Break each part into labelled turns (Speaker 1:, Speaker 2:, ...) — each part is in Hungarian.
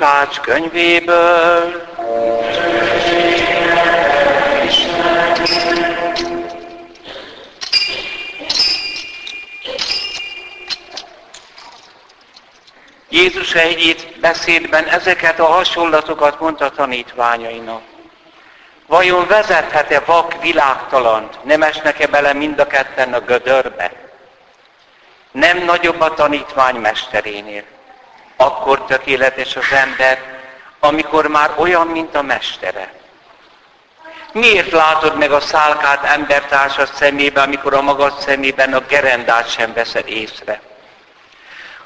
Speaker 1: Lukács könyvéből. Jézus egy beszédben ezeket a hasonlatokat mondta tanítványainak. Vajon vezethet-e vak világtalant? Nem esnek-e bele mind a ketten a gödörbe? Nem nagyobb a tanítvány mesterénél. Akkor tökéletes az ember, amikor már olyan, mint a mestere. Miért látod meg a szálkát embertársad szemébe, amikor a magad szemében a gerendát sem veszed észre?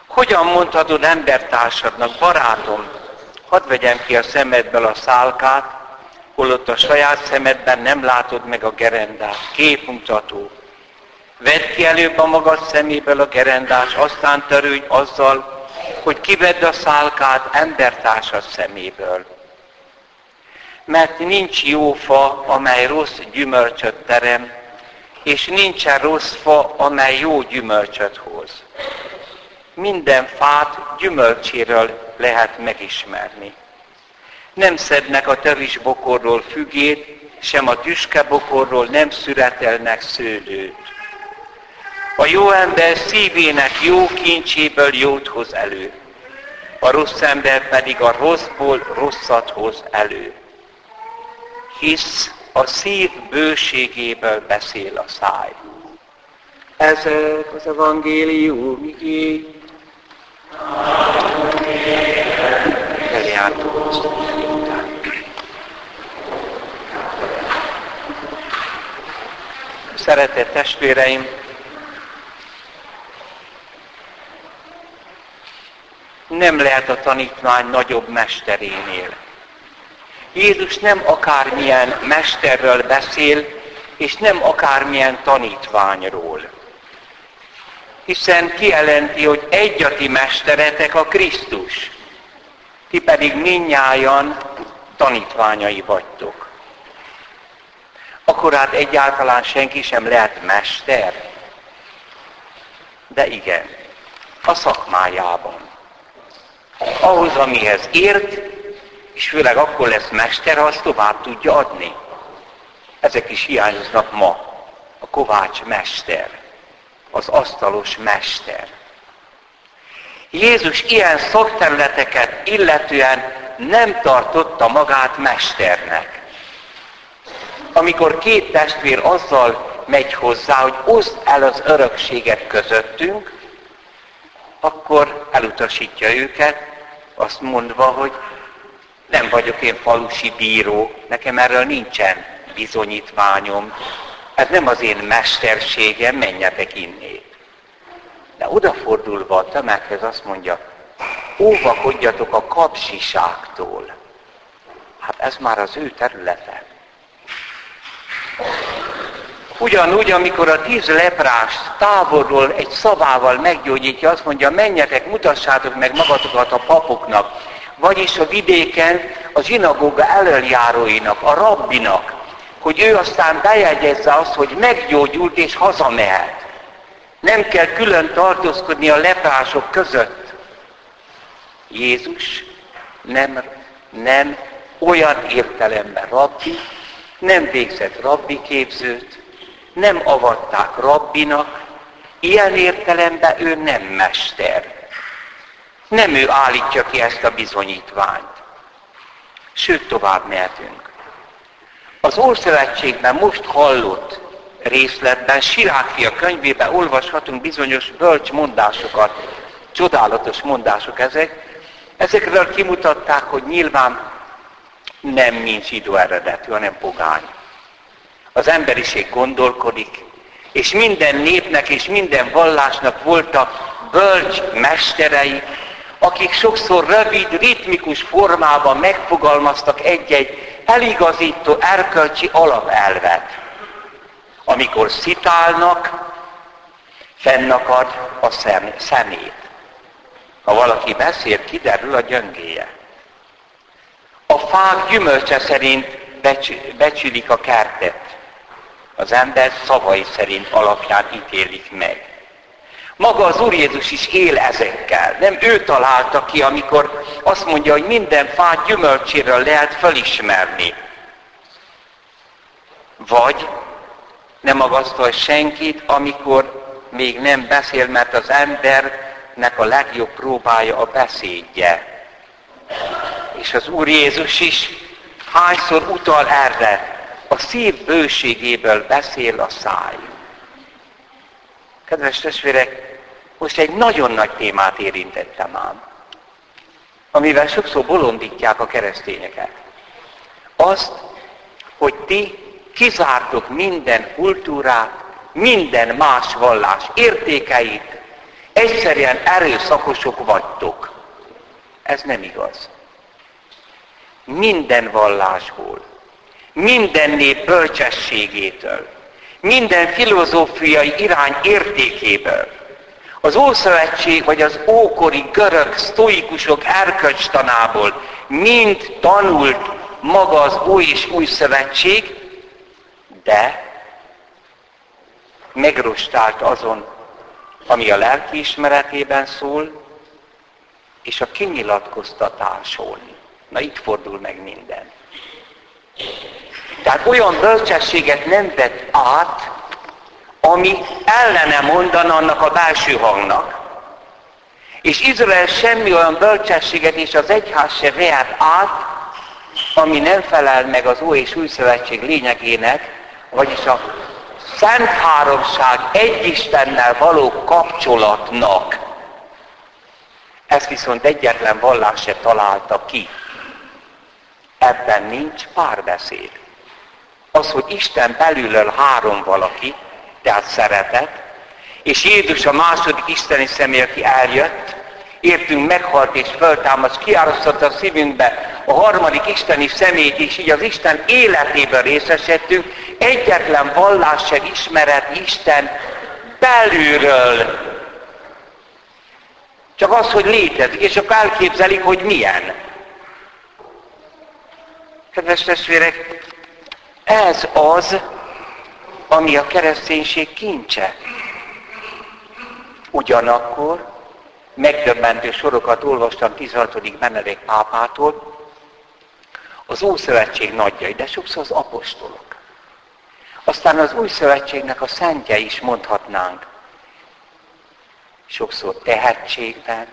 Speaker 1: Hogyan mondhatod embertársadnak, barátom, hadd vegyem ki a szemedből a szálkát, holott a saját szemedben nem látod meg a gerendát. Képmutató. Vedd ki előbb a magad szeméből a gerendás, aztán törődj azzal, hogy kivedd a szálkát embertársad szeméből. Mert nincs jó fa, amely rossz gyümölcsöt terem, és nincsen rossz fa, amely jó gyümölcsöt hoz. Minden fát gyümölcséről lehet megismerni. Nem szednek a bokorról fügét, sem a bokorról nem szüretelnek szőlőt. A jó ember szívének jó kincséből jót hoz elő, a rossz ember pedig a rosszból rosszat hoz elő. Hisz a szív bőségéből beszél a száj. Ezek az evangélium igény. Szeretett testvéreim, nem lehet a tanítvány nagyobb mesterénél. Jézus nem akármilyen mesterről beszél, és nem akármilyen tanítványról. Hiszen kijelenti, hogy egy a ti mesteretek a Krisztus, ti pedig minnyájan tanítványai vagytok. Akkor hát egyáltalán senki sem lehet mester. De igen, a szakmájában ahhoz, amihez ért, és főleg akkor lesz mester, ha azt tovább tudja adni. Ezek is hiányoznak ma. A kovács mester, az asztalos mester. Jézus ilyen szakterületeket illetően nem tartotta magát mesternek. Amikor két testvér azzal megy hozzá, hogy oszd el az örökséget közöttünk, akkor elutasítja őket, azt mondva, hogy nem vagyok én falusi bíró, nekem erről nincsen bizonyítványom, ez nem az én mesterségem, menjetek innét. De odafordulva a tömeghez azt mondja, óvakodjatok a kapsiságtól. Hát ez már az ő területe. Ugyanúgy, amikor a tíz leprás távolról egy szavával meggyógyítja, azt mondja, menjetek, mutassátok meg magatokat a papoknak, vagyis a vidéken a zsinagóga elöljáróinak, a rabbinak, hogy ő aztán bejegyezze azt, hogy meggyógyult és hazamehet. Nem kell külön tartózkodni a leprások között. Jézus nem, nem olyan értelemben rabbi, nem végzett rabbi képzőt, nem avatták rabbinak, ilyen értelemben ő nem mester. Nem ő állítja ki ezt a bizonyítványt. Sőt, tovább mehetünk. Az Ószövetségben most hallott részletben, Sirákfia könyvében olvashatunk bizonyos bölcs mondásokat, csodálatos mondások ezek. Ezekről kimutatták, hogy nyilván nem nincs idő eredetű, hanem pogány az emberiség gondolkodik, és minden népnek és minden vallásnak voltak bölcs mesterei, akik sokszor rövid, ritmikus formában megfogalmaztak egy-egy eligazító erkölcsi alapelvet. Amikor szitálnak, fennakad a szem, szemét. Ha valaki beszél, kiderül a gyöngéje. A fák gyümölcse szerint becsülik a kertet az ember szavai szerint alapján ítélik meg. Maga az Úr Jézus is él ezekkel. Nem ő találta ki, amikor azt mondja, hogy minden fát gyümölcséről lehet felismerni. Vagy nem magasztal senkit, amikor még nem beszél, mert az embernek a legjobb próbája a beszédje. És az Úr Jézus is hányszor utal erre, a szív bőségéből beszél a száj. Kedves testvérek, most egy nagyon nagy témát érintettem ám, amivel sokszor bolondítják a keresztényeket. Azt, hogy ti kizártok minden kultúrát, minden más vallás értékeit, egyszerűen erőszakosok vagytok. Ez nem igaz. Minden vallásból, minden nép bölcsességétől, minden filozófiai irány értékéből, az Ószövetség vagy az ókori görög sztoikusok erkölcstanából mind tanult maga az Új és Új Szövetség, de megrostált azon, ami a lelki ismeretében szól, és a kinyilatkoztatáson. Na itt fordul meg minden. Tehát olyan bölcsességet nem vett át, ami ellene mondana annak a belső hangnak. És Izrael semmi olyan bölcsességet és az egyház se vehet át, ami nem felel meg az Új és Új Szövetség lényegének, vagyis a Szent Háromság egy Istennel való kapcsolatnak. Ezt viszont egyetlen vallás se találta ki. Ebben nincs párbeszéd. Az, hogy Isten belülről három valaki, tehát szeretet, és Jézus a második isteni személy, aki eljött, értünk, meghalt és föltámadt, kiárasztotta a szívünkbe a harmadik isteni szemét, és így az Isten életében részesedtünk, egyetlen vallás sem ismeret Isten belülről. Csak az, hogy létezik, és akkor elképzelik, hogy milyen. Kedves testvérek, ez az, ami a kereszténység kincse. Ugyanakkor megdöbbentő sorokat olvastam 16. Benedek pápától, az Ószövetség nagyjai, de sokszor az apostolok. Aztán az Új Szövetségnek a szentje is mondhatnánk. Sokszor tehetségben,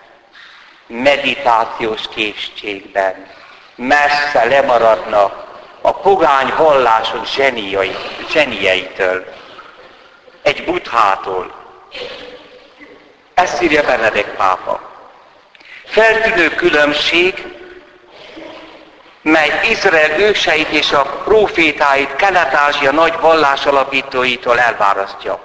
Speaker 1: meditációs készségben, messze lemaradnak a pogány vallások zseniai, zsenieitől, egy buthától. Ezt írja Benedek pápa. Feltűnő különbség, mely Izrael őseit és a profétáit Kelet-Ázsia nagy vallás alapítóitól elvárasztja.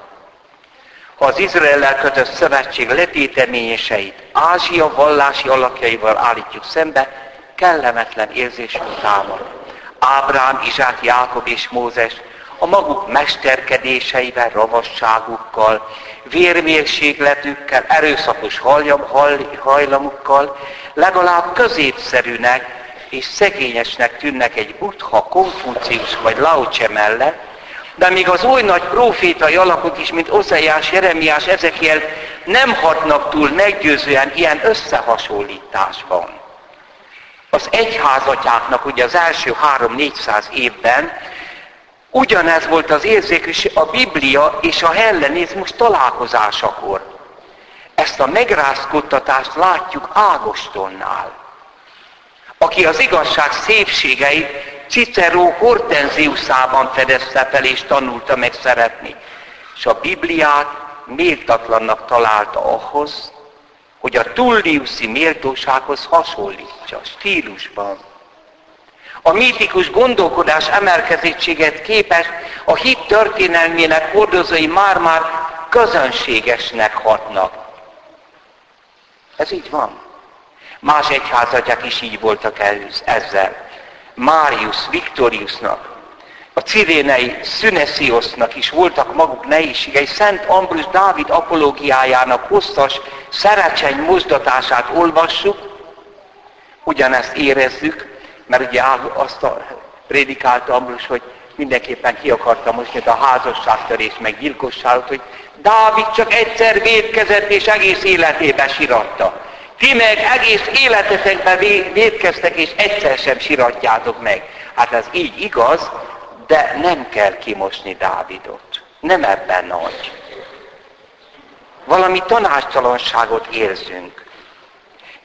Speaker 1: Ha az Izrael kötött szövetség letéteményeseit Ázsia vallási alakjaival állítjuk szembe, kellemetlen érzésünk támad. Ábrám, Izsák, Jákob és Mózes a maguk mesterkedéseivel, ravasságukkal, vérmérségletükkel, erőszakos hajlamukkal legalább középszerűnek és szegényesnek tűnnek egy Buddha, Konfucius vagy Lao mellett, de még az oly nagy profétai alakok is, mint Ozeiás, Jeremiás, Ezekiel nem hatnak túl meggyőzően ilyen összehasonlításban. Az egyházatyáknak ugye az első három-négyszáz évben ugyanez volt az érzékű a Biblia és a hellenizmus találkozásakor. Ezt a megrázkodtatást látjuk Ágostonnál aki az igazság szépségeit Cicero Hortenziusában fedezte fel és tanulta meg szeretni. És a Bibliát méltatlannak találta ahhoz, hogy a Tulliuszi méltósághoz hasonlítsa stílusban. A mítikus gondolkodás emelkezettséget képes a hit történelmének hordozói már-már közönségesnek hatnak. Ez így van. Más egyházatják is így voltak ezzel. Márius, Viktoriusnak, a cirénei Szünesziusznak is voltak maguk nehézségei. Szent Ambrus Dávid apológiájának hosszas szerecseny mozdatását olvassuk, ugyanezt érezzük, mert ugye azt a prédikálta Ambrus, hogy mindenképpen ki akarta most a házasságtörés meg gyilkosságot, hogy Dávid csak egyszer védkezett, és egész életébe siratta. Ti meg egész életetekben védkeztek, és egyszer sem siratjátok meg. Hát ez így igaz, de nem kell kimosni Dávidot. Nem ebben nagy. Valami tanácstalanságot érzünk.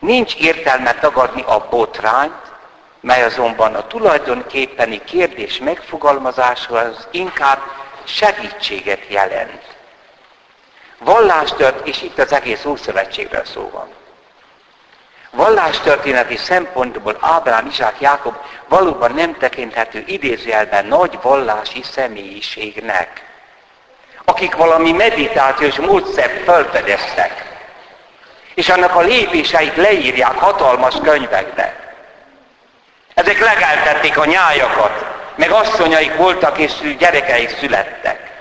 Speaker 1: Nincs értelme tagadni a botrányt, mely azonban a tulajdonképpeni kérdés megfogalmazásához inkább segítséget jelent. Vallástört, és itt az egész Ószövetségről szó van. Vallástörténeti szempontból Ábrám, Izsák, Jákob valóban nem tekinthető idézőjelben nagy vallási személyiségnek, akik valami meditációs módszert felfedeztek, és annak a lépéseit leírják hatalmas könyvekbe. Ezek legeltették a nyájakat, meg asszonyaik voltak, és gyerekeik születtek.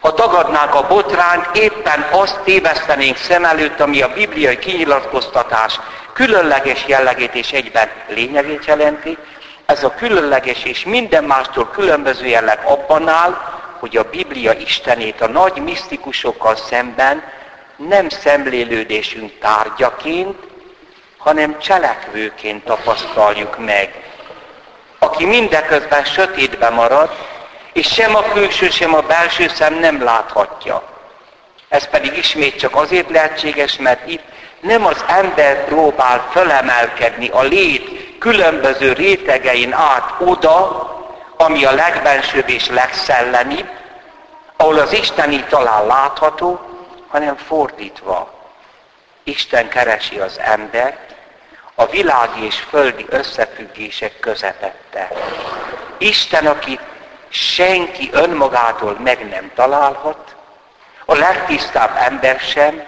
Speaker 1: Ha tagadnánk a botrányt, éppen azt tévesztenénk szem előtt, ami a bibliai kinyilatkoztatás különleges jellegét és egyben lényegét jelenti. Ez a különleges és minden mástól különböző jelleg abban áll, hogy a Biblia Istenét a nagy misztikusokkal szemben nem szemlélődésünk tárgyaként, hanem cselekvőként tapasztaljuk meg. Aki mindeközben sötétbe marad, és sem a külső, sem a belső szem nem láthatja. Ez pedig ismét csak azért lehetséges, mert itt nem az ember próbál fölemelkedni a lét különböző rétegein át oda, ami a legbensőbb és legszellemibb, ahol az Isteni talán látható, hanem fordítva. Isten keresi az embert a világi és földi összefüggések közepette. Isten, akit senki önmagától meg nem találhat, a legtisztább ember sem,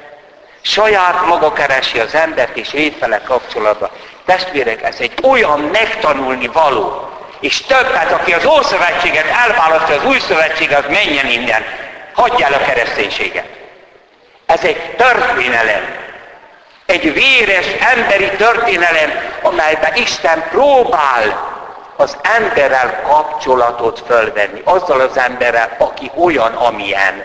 Speaker 1: saját maga keresi az embert és étfele kapcsolatban. Testvérek, ez egy olyan megtanulni való, és többet, aki az Ószövetséget elválasztja az Új Szövetség, az menjen innen. Hagyja el a kereszténységet. Ez egy történelem. Egy véres emberi történelem, amelyben Isten próbál az emberrel kapcsolatot fölvenni, azzal az emberrel, aki olyan, amilyen.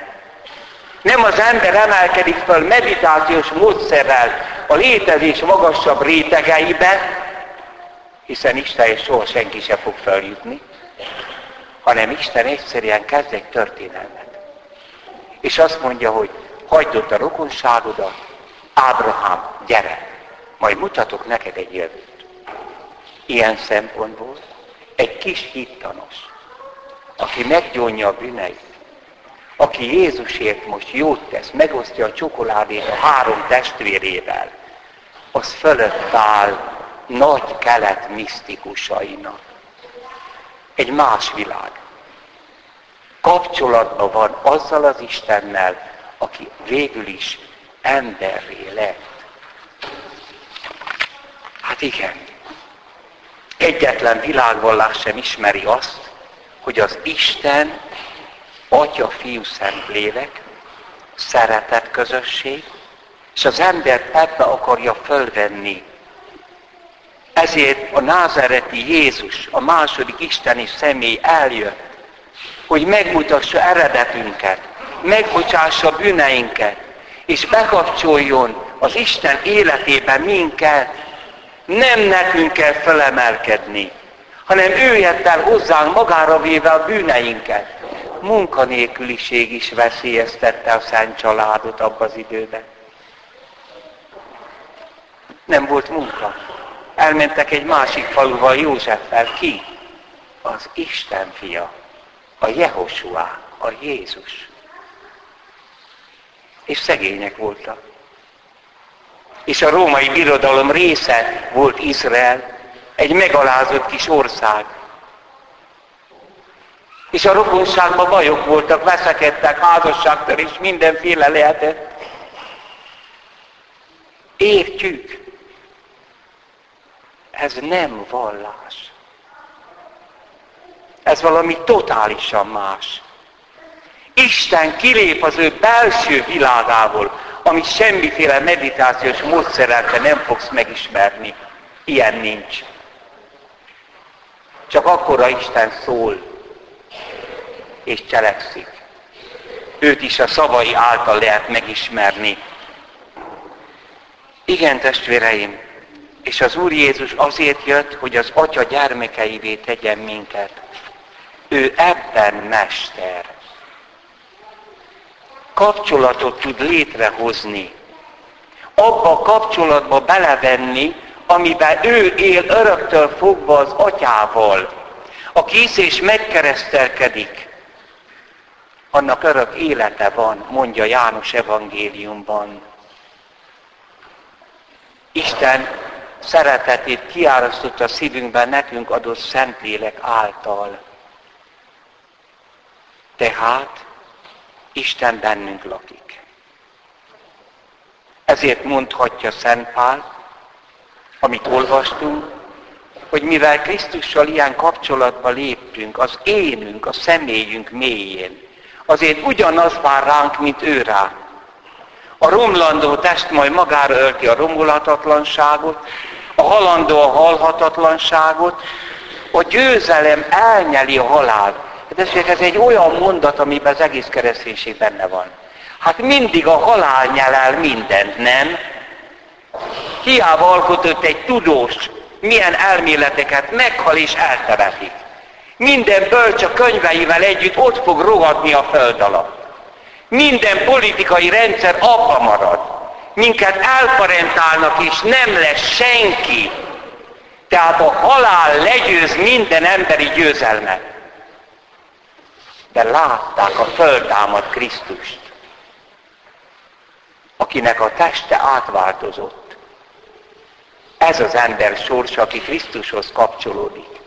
Speaker 1: Nem az ember emelkedik föl meditációs módszerrel a létezés magasabb rétegeibe, hiszen Isten és soha senki se fog feljutni, hanem Isten egyszerűen kezd egy történelmet. És azt mondja, hogy hagyd ott a rokonságodat, Ábrahám, gyere, majd mutatok neked egy jövőt. Ilyen szempontból egy kis hittanos, aki meggyónja a bűneit, aki Jézusért most jót tesz, megosztja a csokoládét a három testvérével, az fölött áll nagy kelet misztikusainak. Egy más világ. Kapcsolatban van azzal az Istennel, aki végül is emberré lett. Hát igen, egyetlen világvallás sem ismeri azt, hogy az Isten, Atya, Fiú, Szent Lélek, szeretet közösség, és az ember ebbe akarja fölvenni. Ezért a názereti Jézus, a második isteni személy eljött, hogy megmutassa eredetünket, megbocsássa bűneinket, és bekapcsoljon az Isten életébe minket, nem nekünk kell felemelkedni, hanem ő jött el hozzánk magára véve a bűneinket. Munkanélküliség is veszélyeztette a szent családot abba az időben. Nem volt munka. Elmentek egy másik faluval Józseffel. Ki? Az Isten fia. A Jehosuá. A Jézus. És szegények voltak és a római birodalom része volt Izrael, egy megalázott kis ország. És a rokonságban bajok voltak, veszekedtek, házasságtól, és mindenféle lehetett. Értjük, ez nem vallás. Ez valami totálisan más. Isten kilép az ő belső világából, amit semmiféle meditációs módszerrel te nem fogsz megismerni. Ilyen nincs. Csak akkora Isten szól és cselekszik. őt is a szavai által lehet megismerni. Igen, testvéreim, és az Úr Jézus azért jött, hogy az Atya gyermekeivé tegyen minket. Ő ebben mester. Kapcsolatot tud létrehozni. Abba a kapcsolatba belevenni, amiben ő él öröktől fogva az atyával. Aki hisz és megkeresztelkedik, annak örök élete van, mondja János evangéliumban. Isten szeretetét kiárasztotta a szívünkben nekünk adott Szentlélek által. Tehát Isten bennünk lakik. Ezért mondhatja Szent Pál, amit olvastunk, hogy mivel Krisztussal ilyen kapcsolatba léptünk, az énünk, a személyünk mélyén, azért ugyanaz vár ránk, mint ő rá. A romlandó test majd magára ölti a romulhatatlanságot, a halandó a halhatatlanságot, a győzelem elnyeli a halált. Hát ez egy olyan mondat, amiben az egész kereszténység benne van. Hát mindig a halál nyel el mindent, nem? Hiába alkotott egy tudós, milyen elméleteket meghal és eltemetik. Minden bölcs a könyveivel együtt ott fog rohadni a föld alatt. Minden politikai rendszer abba marad. Minket elparentálnak, és nem lesz senki. Tehát a halál legyőz minden emberi győzelmet. De látták a földámad Krisztust, akinek a teste átváltozott. Ez az ember sorsa, aki Krisztushoz kapcsolódik.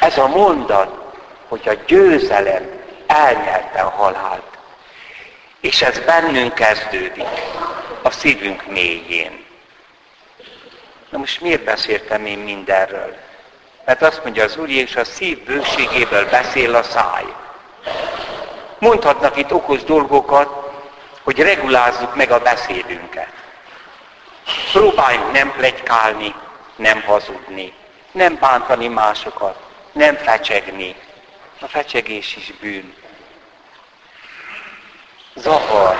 Speaker 1: Ez a mondat, hogy a győzelem elnyelte a halált. És ez bennünk kezdődik, a szívünk mélyén. Na most miért beszéltem én mindenről? Mert azt mondja az Úr és a szív bőségéből beszél a száj. Mondhatnak itt okos dolgokat, hogy regulázzuk meg a beszédünket. Próbáljunk nem plegykálni, nem hazudni, nem bántani másokat, nem fecsegni. A fecsegés is bűn. Zavar.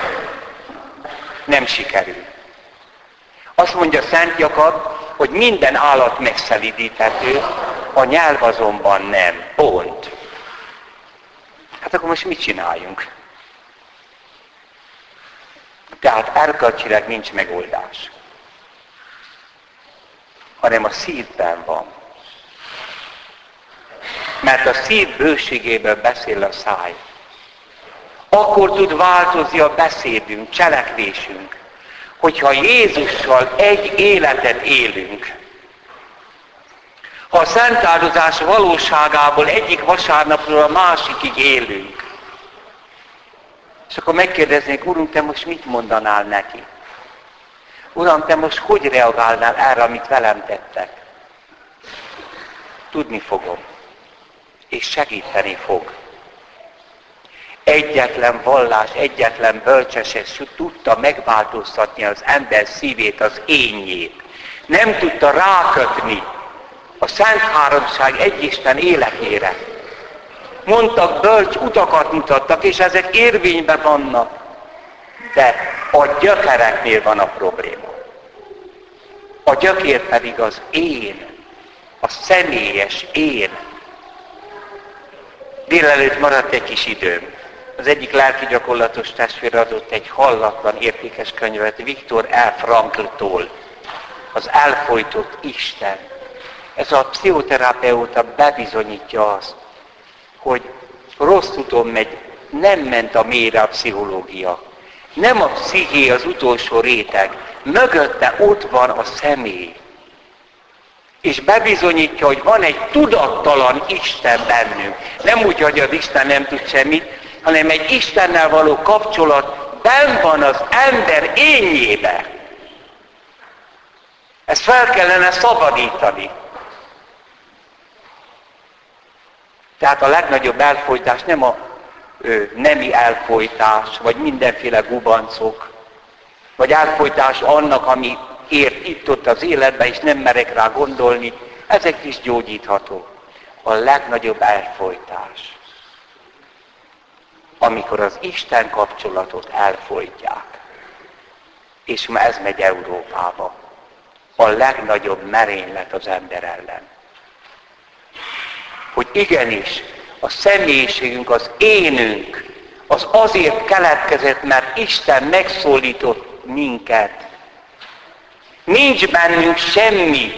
Speaker 1: Nem sikerül. Azt mondja Szent Jakab, hogy minden állat megszelidíthető, a nyelv azonban nem. Pont. Hát akkor most mit csináljunk? Tehát erkölcsileg nincs megoldás. Hanem a szívben van. Mert a szív bőségéből beszél a száj. Akkor tud változni a beszédünk, cselekvésünk, hogyha Jézussal egy életet élünk. Ha a szent áldozás valóságából egyik vasárnapról a másikig élünk, és akkor megkérdeznék, Urunk, te most mit mondanál neki? Uram, te most hogy reagálnál erre, amit velem tettek? Tudni fogom és segíteni fog. Egyetlen vallás, egyetlen bölcses tudta megváltoztatni az ember szívét, az ényét. Nem tudta rákötni a Szent Háromság egyisten életére. Mondtak, bölcs utakat mutattak, és ezek érvényben vannak. De a gyökereknél van a probléma. A gyökér pedig az én, a személyes én, Délelőtt maradt egy kis időm. Az egyik lelki gyakorlatos testvér adott egy hallatlan értékes könyvet Viktor L. Frankl-tól. Az elfolytott Isten. Ez a pszichoterapeuta bebizonyítja azt, hogy rossz úton megy, nem ment a mélyre a pszichológia. Nem a psziché az utolsó réteg, mögötte ott van a személy és bebizonyítja, hogy van egy tudattalan Isten bennünk. Nem úgy, hogy az Isten nem tud semmit, hanem egy Istennel való kapcsolat benn van az ember ényébe. Ezt fel kellene szabadítani. Tehát a legnagyobb elfolytás nem a ö, nemi elfolytás, vagy mindenféle gubancok, vagy elfolytás annak, ami ért itt-ott az életbe, és nem merek rá gondolni, ezek is gyógyítható. A legnagyobb elfolytás. Amikor az Isten kapcsolatot elfolytják. És ma ez megy Európába. A legnagyobb merénylet az ember ellen. Hogy igenis, a személyiségünk, az énünk, az azért keletkezett, mert Isten megszólított minket. Nincs bennünk semmi,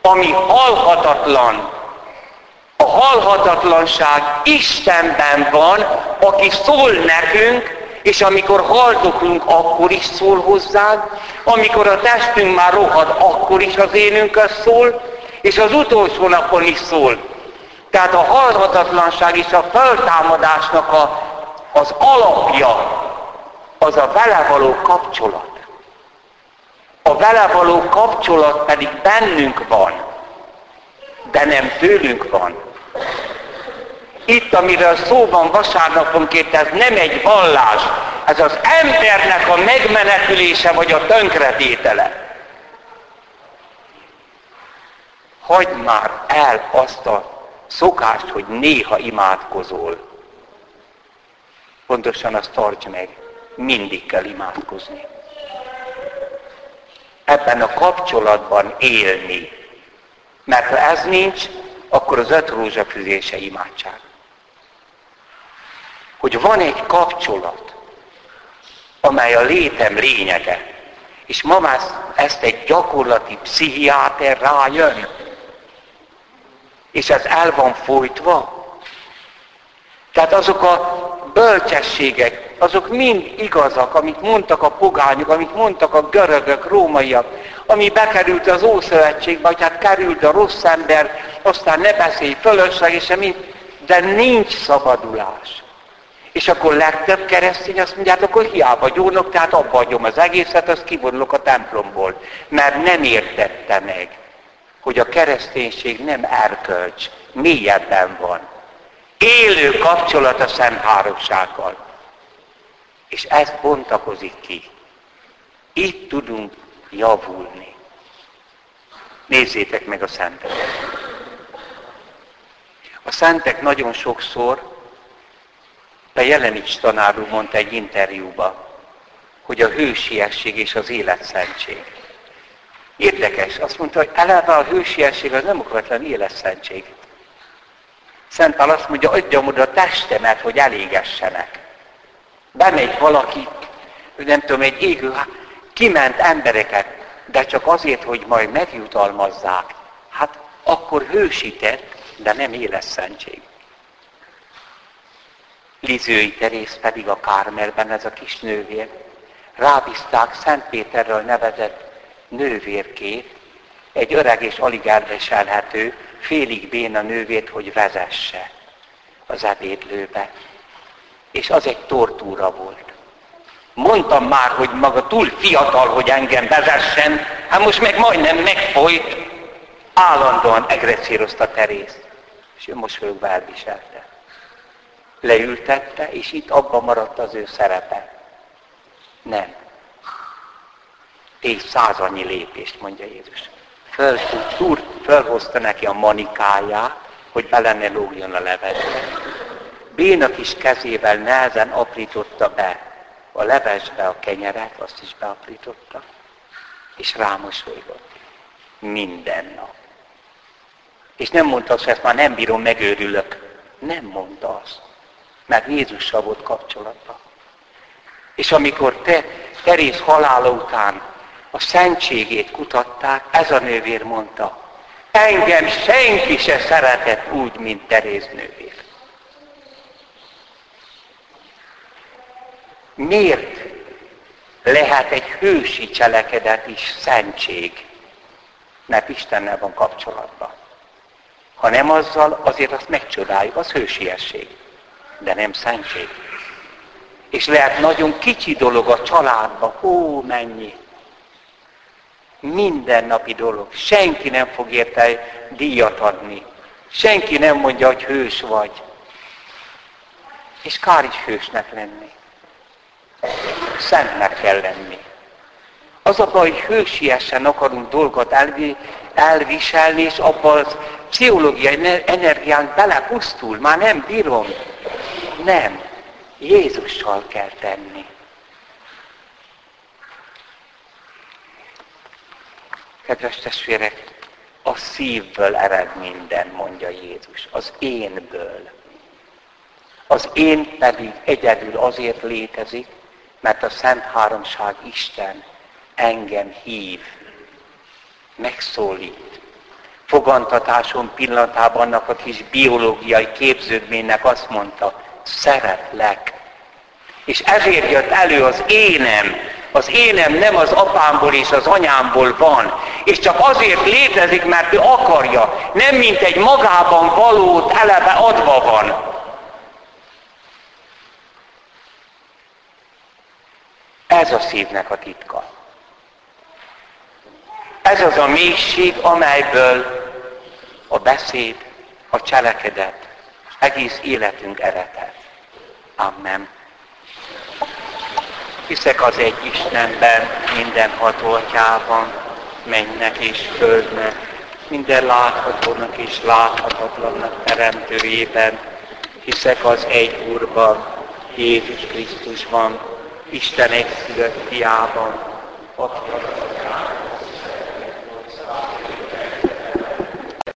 Speaker 1: ami halhatatlan, a halhatatlanság Istenben van, aki szól nekünk, és amikor haldoklunk, akkor is szól hozzánk, amikor a testünk már rohad, akkor is az énünkhöz szól, és az utolsó napon is szól. Tehát a halhatatlanság és a feltámadásnak a, az alapja az a vele való kapcsolat. A vele való kapcsolat pedig bennünk van, de nem tőlünk van. Itt, amiről szó van vasárnaponként, ez nem egy vallás, ez az embernek a megmenekülése vagy a tönkretétele. Hagyd már el azt a szokást, hogy néha imádkozol. Pontosan azt tarts meg, mindig kell imádkozni. Ebben a kapcsolatban élni. Mert ha ez nincs, akkor az öt rózsafüzése imádság. Hogy van egy kapcsolat, amely a létem lényege, és ma már ezt egy gyakorlati pszichiáter rájön, és ez el van folytva. Tehát azok a bölcsességek, azok mind igazak, amit mondtak a pogányok, amit mondtak a görögök, rómaiak, ami bekerült az Ószövetségbe, hogy hát került a rossz ember, aztán ne beszélj fölöslegesen, mind, de nincs szabadulás. És akkor legtöbb keresztény azt mondja, hát akkor hiába gyónok, tehát abba hagyom az egészet, azt kivonulok a templomból. Mert nem értette meg, hogy a kereszténység nem erkölcs, mélyebben van. Élő kapcsolat a Szent Háromsággal. És ez bontakozik ki. Itt tudunk javulni. Nézzétek meg a szenteket. A szentek nagyon sokszor, a Jelenics tanár úr mondta egy interjúba, hogy a hősiesség és az életszentség. Érdekes, azt mondta, hogy eleve a hősiesség az nem okvetlen életszentség. Szent Pál azt mondja, adjam oda a testemet, hogy elégessenek. Bemegy valaki, nem tudom, egy égő, kiment embereket, de csak azért, hogy majd megjutalmazzák. Hát akkor hősített, de nem éles szentség. Lizői Terész pedig a Kármelben, ez a kis nővér, rábízták Szent Péterről nevezett nővérkét, egy öreg és alig elviselhető, félig béna nővét, hogy vezesse az ebédlőbe. És az egy tortúra volt. Mondtam már, hogy maga túl fiatal, hogy engem vezessen, hát most meg majdnem megfolyt. Állandóan egresszírozta Terész és ő mosolyogva elviselte. Leültette, és itt abban maradt az ő szerepe. Nem. Tégy százannyi lépést, mondja Jézus. Föl, túr, fölhozta neki a manikáját, hogy bele ne lógjon a levetbe. Béna kis kezével nehezen aprította be a levesbe a kenyeret, azt is beaprította, és rámosolygott. Minden nap. És nem mondta azt, hogy ezt már nem bírom, megőrülök. Nem mondta azt. Mert Jézussal volt kapcsolatban. És amikor te Terész halála után a szentségét kutatták, ez a nővér mondta, engem senki se szeretett úgy, mint Teréz nővér. Miért lehet egy hősi cselekedet is szentség? Mert Istennel van kapcsolatban. Ha nem azzal, azért azt megcsodáljuk, az hősiesség, de nem szentség. És lehet nagyon kicsi dolog a családban, hó, mennyi. Mindennapi dolog. Senki nem fog érte díjat adni. Senki nem mondja, hogy hős vagy. És kár is hősnek lenni. Szentnek kell lenni. Az a baj, hogy hősiesen akarunk dolgot elvi, elviselni, és abban az pszichológiai energiánk belepusztul, már nem bírom. Nem. Jézussal kell tenni. Kedves testvérek, a szívből ered minden, mondja Jézus, az énből. Az én pedig egyedül azért létezik, mert a Szent Háromság Isten engem hív, megszólít. Fogantatásom pillanatában annak a kis biológiai képződménynek azt mondta, szeretlek. És ezért jött elő az énem. Az énem nem az apámból és az anyámból van. És csak azért létezik, mert ő akarja. Nem mint egy magában valót eleve adva van. Ez a szívnek a titka. Ez az a mélység, amelyből a beszéd, a cselekedet, egész életünk eredhet. Amen. Hiszek az egy Istenben, minden atyában, mennek és földnek, minden láthatónak és láthatatlannak teremtőjében. Hiszek az egy Úrban, Jézus Krisztusban, Isten egyszülött fiában, adta